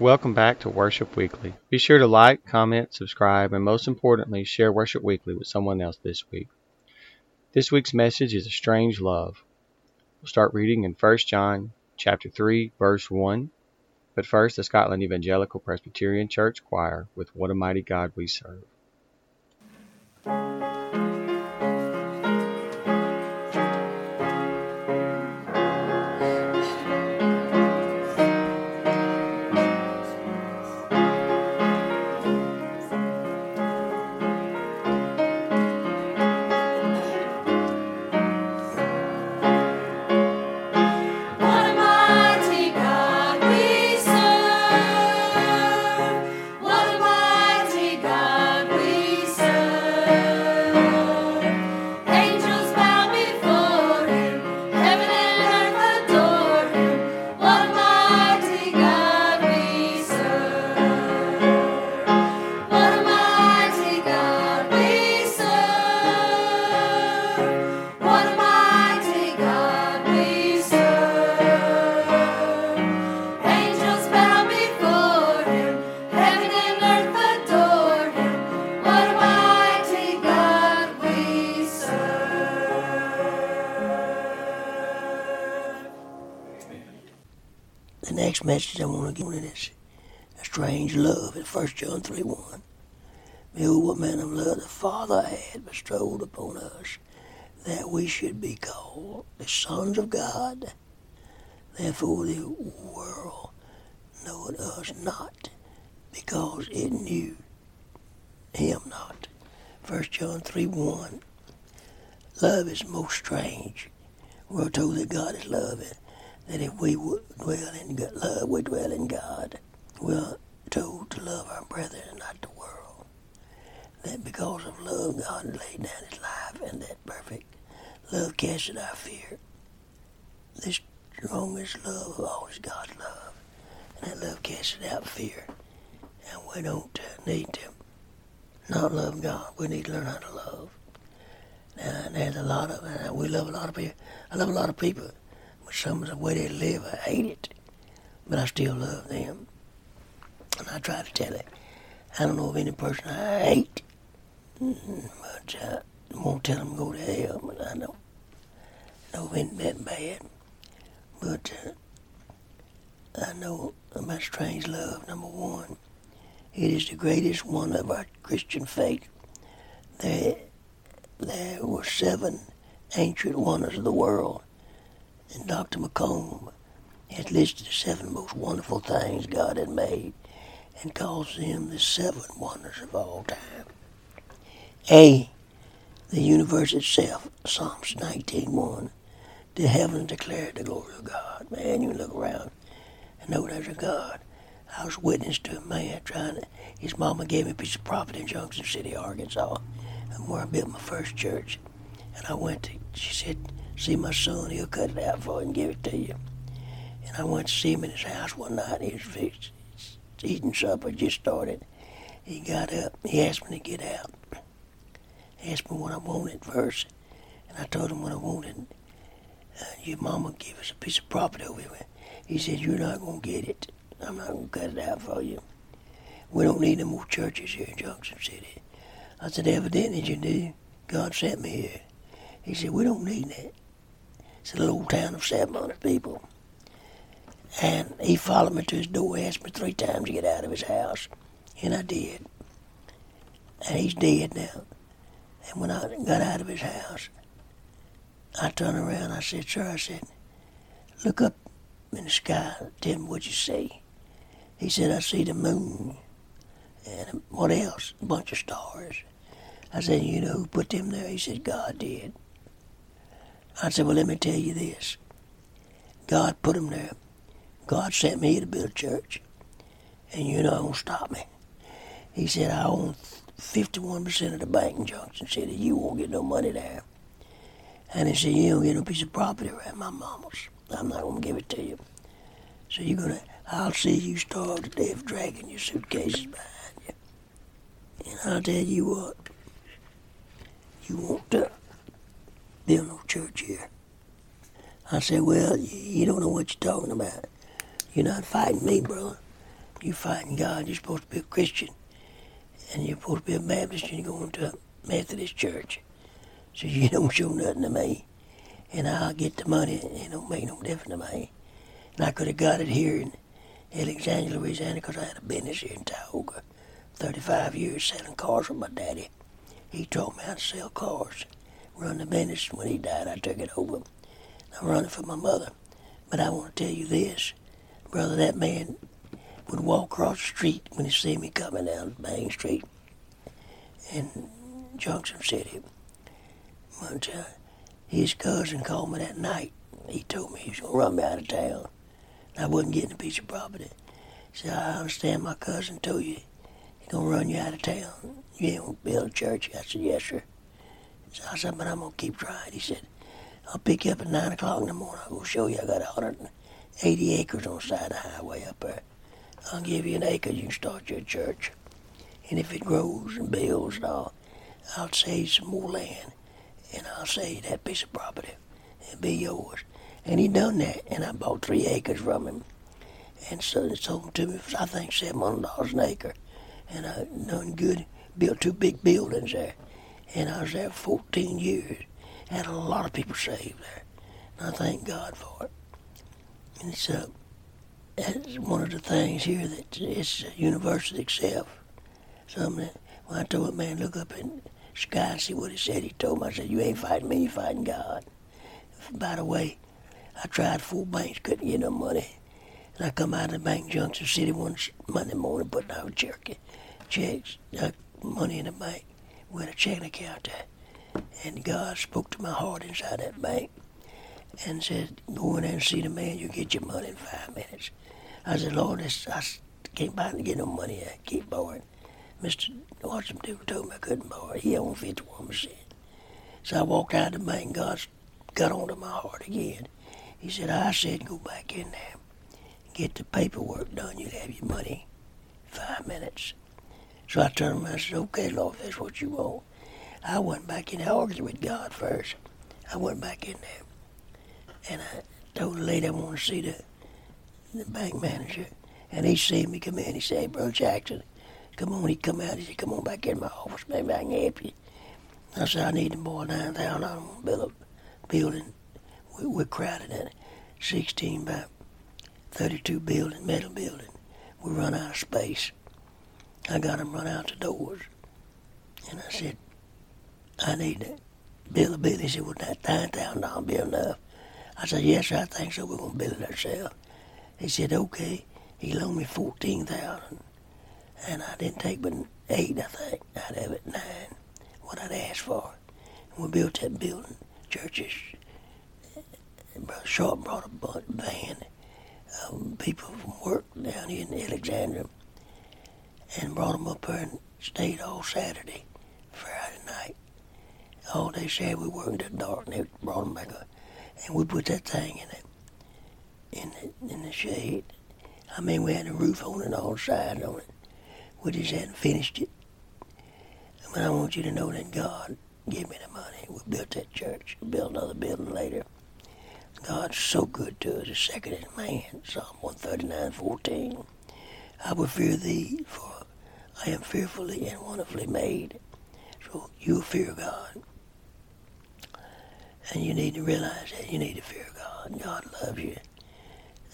Welcome back to Worship Weekly. Be sure to like, comment, subscribe, and most importantly, share Worship Weekly with someone else this week. This week's message is a strange love. We'll start reading in 1 John chapter 3, verse 1. But first, the Scotland Evangelical Presbyterian Church Choir with What a Mighty God We Serve. Message I want to give you is a strange love in 1 John 3 1. Behold, what manner of love the Father had bestowed upon us, that we should be called the sons of God. Therefore, the world knoweth us not, because it knew him not. 1 John 3 1. Love is most strange. We're told that God is love, and that if we would dwell in love, we dwell in God. We're told to love our brethren and not the world. That because of love, God laid down his life, and that perfect love casted our fear. The strongest love of all is God's love, and that love casted out fear. And we don't need to not love God. We need to learn how to love. And there's a lot of, we love a lot of people. I love a lot of people, some of the way they live, I hate it. But I still love them. And I try to tell it. I don't know of any person I hate, Mhm, but uh, I won't tell them to go to hell, but I don't know of any that bad. But uh, I know about strange love, number one. It is the greatest one of our Christian faith. There, there were seven ancient wonders of the world, and Dr. McComb has listed the seven most wonderful things God had made and calls them the seven wonders of all time. A. The universe itself, Psalms 19.1. The heavens declare the glory of God. Man, you look around and know there's a God. I was witness to a man trying to, his mama gave me a piece of property in Junction City, Arkansas, where I built my first church. And I went to, she said, see my son, he'll cut it out for you and give it to you. And I went to see him in his house one night, he was eating supper, just started. He got up, he asked me to get out. He asked me what I wanted first, and I told him what I wanted. Uh, your mama gave us a piece of property over here. He said, you're not going to get it. I'm not going to cut it out for you. We don't need no more churches here in Junction City. I said, evidently you do. God sent me here. He said, we don't need that. It's a little town of 700 people. And he followed me to his door, asked me three times to get out of his house. And I did. And he's dead now. And when I got out of his house, I turned around. I said, sir, I said, look up in the sky. Tell me what you see. He said, I see the moon. And what else? A bunch of stars. I said, you know who put them there? He said, God did. I said, well, let me tell you this. God put them there. God sent me to build a church. And you're not going to stop me. He said, I own 51% of the bank in Junction City. You won't get no money there. And he said, you don't get no piece of property around my mama's. I'm not going to give it to you. So you're going to, I'll see you starve to death dragging your suitcases behind you. And I'll tell you what, you won't uh, build no church here. I said, well, you, don't know what you're talking about. You're not fighting me, brother. You're fighting God. You're supposed to be a Christian, and you're supposed to be a Baptist, and you're going to a Methodist church. So you don't show nothing to me, and I'll get the money. And it don't make no difference to me. And I could have got it here in Alexandria, Louisiana, because I had a business here in Tioga. 35 years selling cars with my daddy. He taught me how to sell cars, run the business. When he died, I took it over. I'm running for my mother. But I want to tell you this, brother, that man would walk across the street when he see me coming down Main Street in Junction City. One time, his cousin called me that night. He told me he was going to run me out of town. I wasn't getting a piece of property. He said, I understand my cousin told you he's going to run you out of town. You ain't going to build a church. I said, yes, sir. So I said, but I'm going to keep trying. He said, I'll pick you up at 9 o'clock in the morning. I'll go show you. I got 180 acres on the side of the highway up there. I'll give you an acre. You can start your church. And if it grows and builds and all, I'll save some more land. And I'll save that piece of property. It'll be yours. And he done that. And I bought three acres from him. And so it sold to me for, I think, $700 an acre. And I done good. Built two big buildings there. And I was there 14 years. Had a lot of people saved there. And I thank God for it. And so that's one of the things here that it's a university itself. Something that, when I told a man, look up in the sky and see what he said, he told me, I said, you ain't fighting me, you're fighting God. By the way, I tried four banks, couldn't get no money. And I come out of the bank, Junction City, one Monday morning, putting out Cherokee checks, uh, money in the bank. Had a checking account there. And God spoke to my heart inside that bank and said, Go in there and see the man, you'll get your money in five minutes. I said, Lord, I can't buy to get no money. I keep borrowing. Mr. Watson Duke told me I couldn't borrow. He owned 51%. So I walked out of the bank. God got onto my heart again. He said, I said, go back in there. Get the paperwork done. You'll have your money five minutes. So I turned around and said, okay, Lord, that's what you want. I went back in there, I argued with God first. I went back in there and I told the lady I want to see the, the bank manager. And he seen me come in. He said, hey, Jackson, come on. He come out. He said, come on back in my office. Maybe I can help you. I said, I need to borrow $9,000. I want to build a building. We, we're crowded in it. 16 by 32 building, metal building. We run out of space. I got him run out the doors. And I said, I need build a building. He said, would that $9,000 be enough? I said, yes, I think so. We're going to build it ourselves. He said, okay. He loaned me 14000 And I didn't take but eight, I think. I'd have it nine, what I'd asked for. And we built that building. Churches. Brother Sharp brought a van of people from work down here in Alexandria and brought them up here and stayed all Saturday, Friday night. All day Saturday we worked until dark and they brought them back up. And we put that thing in the, in the, in the shade. I mean, we had a roof on it, all sides on it. We just hadn't finished it. But I want you to know that God gave me the money. We built that church. We built another building later. God's so good to us. Second in man. Psalm 139, 14. I will fear thee, for I am fearfully and wonderfully made. So you fear God. And you need to realize that you need to fear God. God loves you.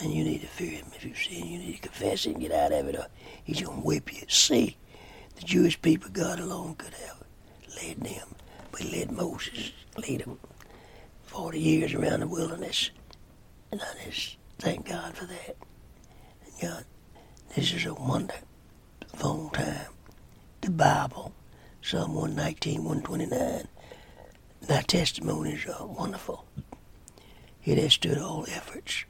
And you need to fear him. If you sin, you need to confess it and get out of it, or he's going to whip you. See, the Jewish people, God alone could have led them. But he led Moses, lead them 40 years around the wilderness. And I just thank God for that. And God, this is a wonderful time. The Bible, Psalm 119, 129. Thy testimonies are wonderful. It has stood all efforts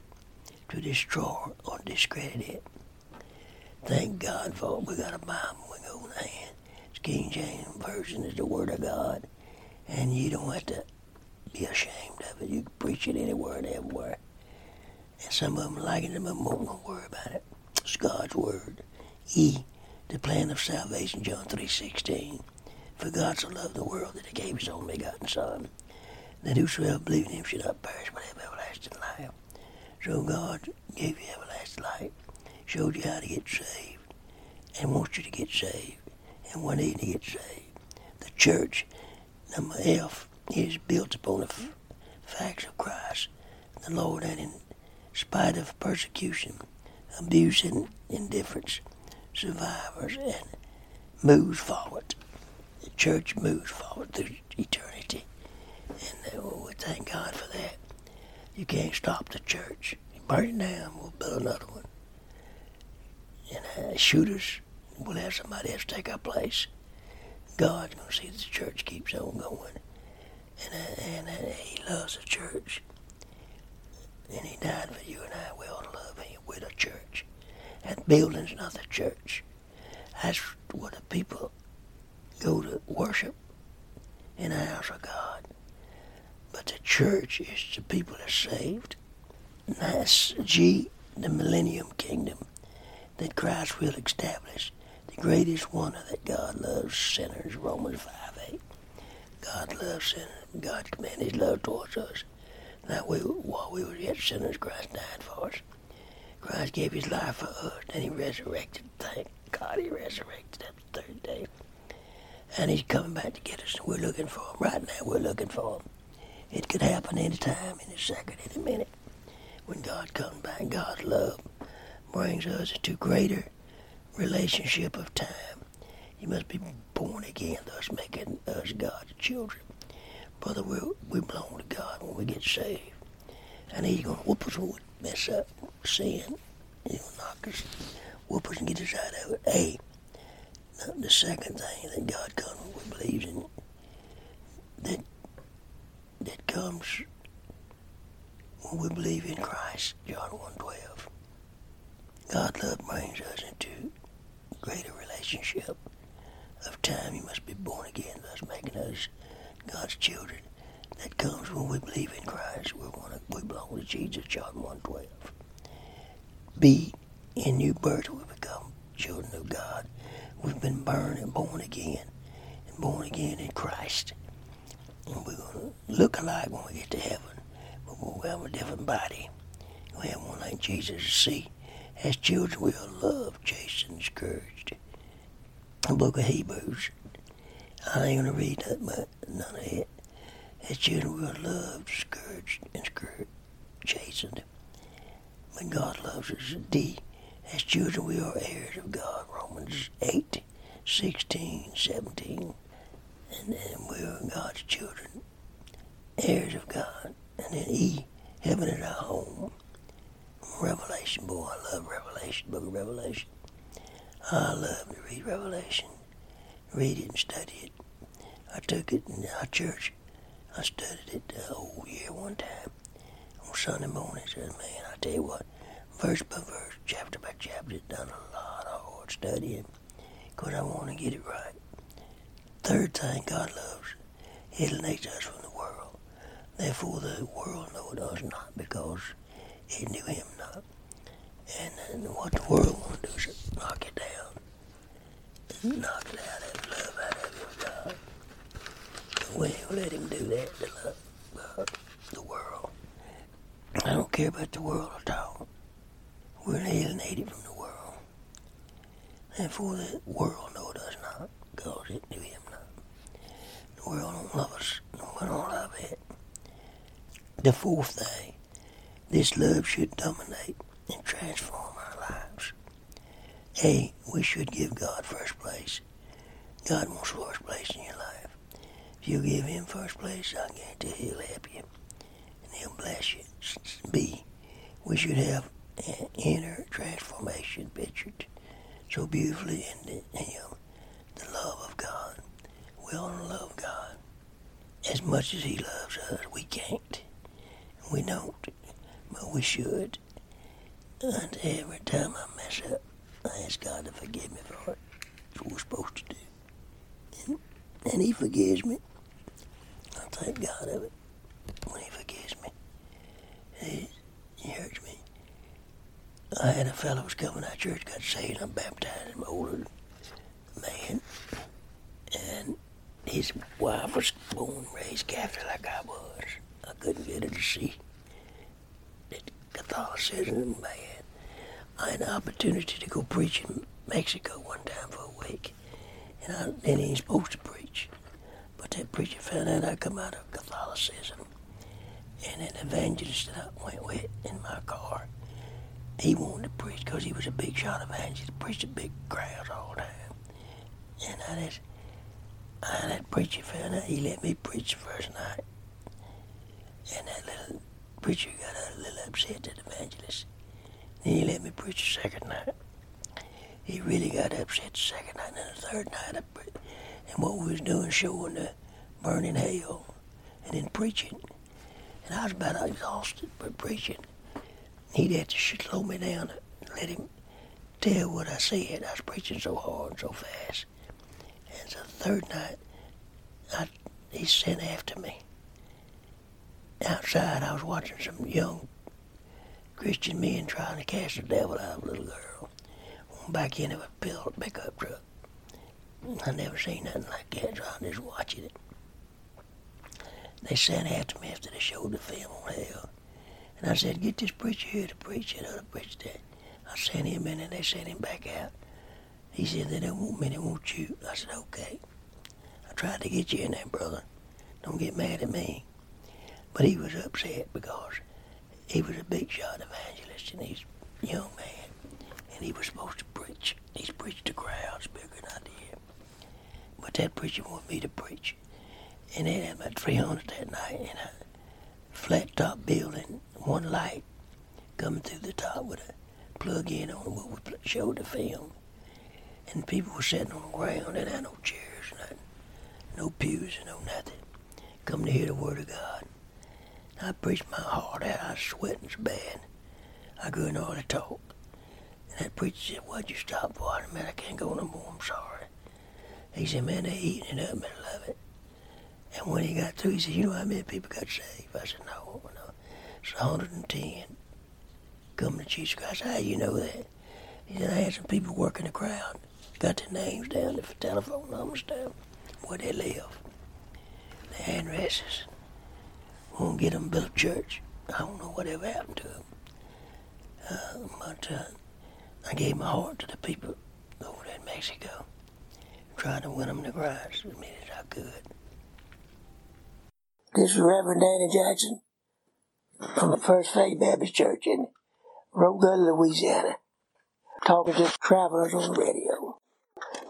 to destroy or discredit it. Thank God for it. We got a Bible we hold in hand. It's King James Version is the Word of God. And you don't have to be ashamed of it. You can preach it anywhere and everywhere. And some of them like it, some of them won't worry about it. It's God's Word. E, the plan of salvation, John 3.16. For God so loved the world that he gave his only begotten Son, that whosoever believe in him should not perish but have everlasting life. So God gave you everlasting life. showed you how to get saved and wants you to get saved and we need to get saved. The church, number F, is built upon the f- facts of Christ, the Lord, and in spite of persecution, abuse, and indifference, survivors, and moves forward. The church moves forward through eternity. And uh, we thank God for that. You can't stop the church. You burn it down, we'll build another one. And uh, shoot us, we'll have somebody else take our place. God's going to see that the church keeps on going. And, uh, and uh, He loves the church. And He died for you and I. We ought to love Him with the church. That building's not the church. That's where the people go to worship in the house of God. But the church is the people that are saved. And that's G, the millennium kingdom that Christ will establish. The greatest wonder that God loves sinners, Romans 5 8. God loves sinners. God commended his love towards us. That we, while we were yet sinners, Christ died for us. Christ gave his life for us, and he resurrected. Thank God he resurrected at the third day. And he's coming back to get us. We're looking for him. Right now, we're looking for him. It could happen any time, any second, any minute. When God comes back, God's love brings us into greater relationship of time. You must be born again, thus making us God's children. Brother, we we belong to God when we get saved. And he's going to whoop us when we mess up, sin. Going to knock and get us out. Hey, the- the second thing that God comes, when we believe in, that that comes when we believe in Christ, John 1.12. God love brings us into greater relationship of time. You must be born again, thus making us God's children. That comes when we believe in Christ. We want to, we belong to Jesus, John 1.12. B, in new birth we become children of God. We've been born and born again, and born again in Christ. And we're going to look alike when we get to heaven, but we'll have a different body. We'll have one like Jesus. To see, as children we are loved, chastened, scourged. The book of Hebrews. I ain't going to read that, but none of it. As children we are loved, scourged, and scourged, chastened. But God loves us. D. As children we are heirs of God. Romans 8, 16, 17 and then we're God's children, heirs of God. And then E, heaven is our home. Revelation, boy, I love Revelation, book of Revelation. I love to read Revelation, read it and study it. I took it in our church. I studied it the whole year one time on Sunday morning. Said, man, tell you what, verse by verse, chapter by chapter, done a lot of hard studying because I want to get it right. Third thing God loves, He alienates us from the world. Therefore the world knoweth us not because it knew him not. And, and what the world want to do is knock it down. Knock it out of love out of you, God. But we ain't gonna let him do that to love God, the world. I don't care about the world at all. We're alienated from the world. Therefore the world knoweth us not because it knew him not. The world don't love us. We don't love it. The fourth thing, this love should dominate and transform our lives. A, we should give God first place. God wants first place in your life. If you give him first place, I guarantee he'll help you and he'll bless you. B, we should have an inner transformation pictured so beautifully in him the love of God. We ought love God as much as He loves us. We can't. We don't. But we should. And every time I mess up, I ask God to forgive me for it. That's what we're supposed to do. And, and He forgives me. I thank God of it when He forgives me. He, he hurts me. I had a fellow was coming out of church, got saved, I'm baptized, I'm older man, and his wife was born raised Catholic like I was. I couldn't get her to see that Catholicism is bad. I had an opportunity to go preach in Mexico one time for a week, and I he ain't supposed to preach. But that preacher found out I come out of Catholicism, and an evangelist that I went with in my car, he wanted to preach because he was a big shot evangelist, preached to big crowds all the time. And I just, I, that preacher found out, he let me preach the first night. And that little preacher got a little upset, that evangelist. Then he let me preach the second night. He really got upset the second night, and the third night, I pre- and what we was doing, showing the burning hell, and then preaching. And I was about exhausted for preaching. He'd have to slow me down and let him tell what I said. I was preaching so hard and so fast. And the third night, I, he sent after me. Outside, I was watching some young Christian men trying to cast the devil out of a little girl. Went back in of a pickup truck. I never seen nothing like that, so I was just watching it. They sent after me after they showed the film on hell. And I said, get this preacher here to preach it, other preach that. I sent him in and they sent him back out. He said, they don't want me, they want you. I said, okay. I tried to get you in there, brother. Don't get mad at me. But he was upset because he was a big shot evangelist and he's a young man. And he was supposed to preach. He's preached to crowds bigger than I did. But that preacher wanted me to preach. And they had about 300 that night in a flat top building, one light coming through the top with a plug in on where we showed the film. And people were sitting on the ground, and had no chairs, nothing, no pews, no nothing. Come to hear the word of God. I preached my heart out. I was sweating so bad. I couldn't hardly talk. And that preacher said, Why'd you stop for? I said, Man, I can't go no more. I'm sorry. He said, Man, they're eating it up, and I love it. And when he got through, he said, You know how many people got saved? I said, No, no. It's 110 coming to Jesus Christ. How you know that? He said, I had some people working the crowd. Got their names down, their telephone numbers down, where they live, their addresses. Won't get them built a church. I don't know whatever happened to them. Uh, but uh, I gave my heart to the people over there in Mexico, trying to win them to Christ as many as I could. This is Reverend Danny Jackson from the First Faith Baptist Church in Tioga, Louisiana, talking to travelers on the radio.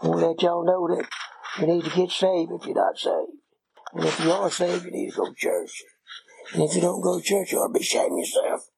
I want to let y'all know that you need to get saved if you're not saved. And if you are saved, you need to go to church. And if you don't go to church, you ought to be of yourself.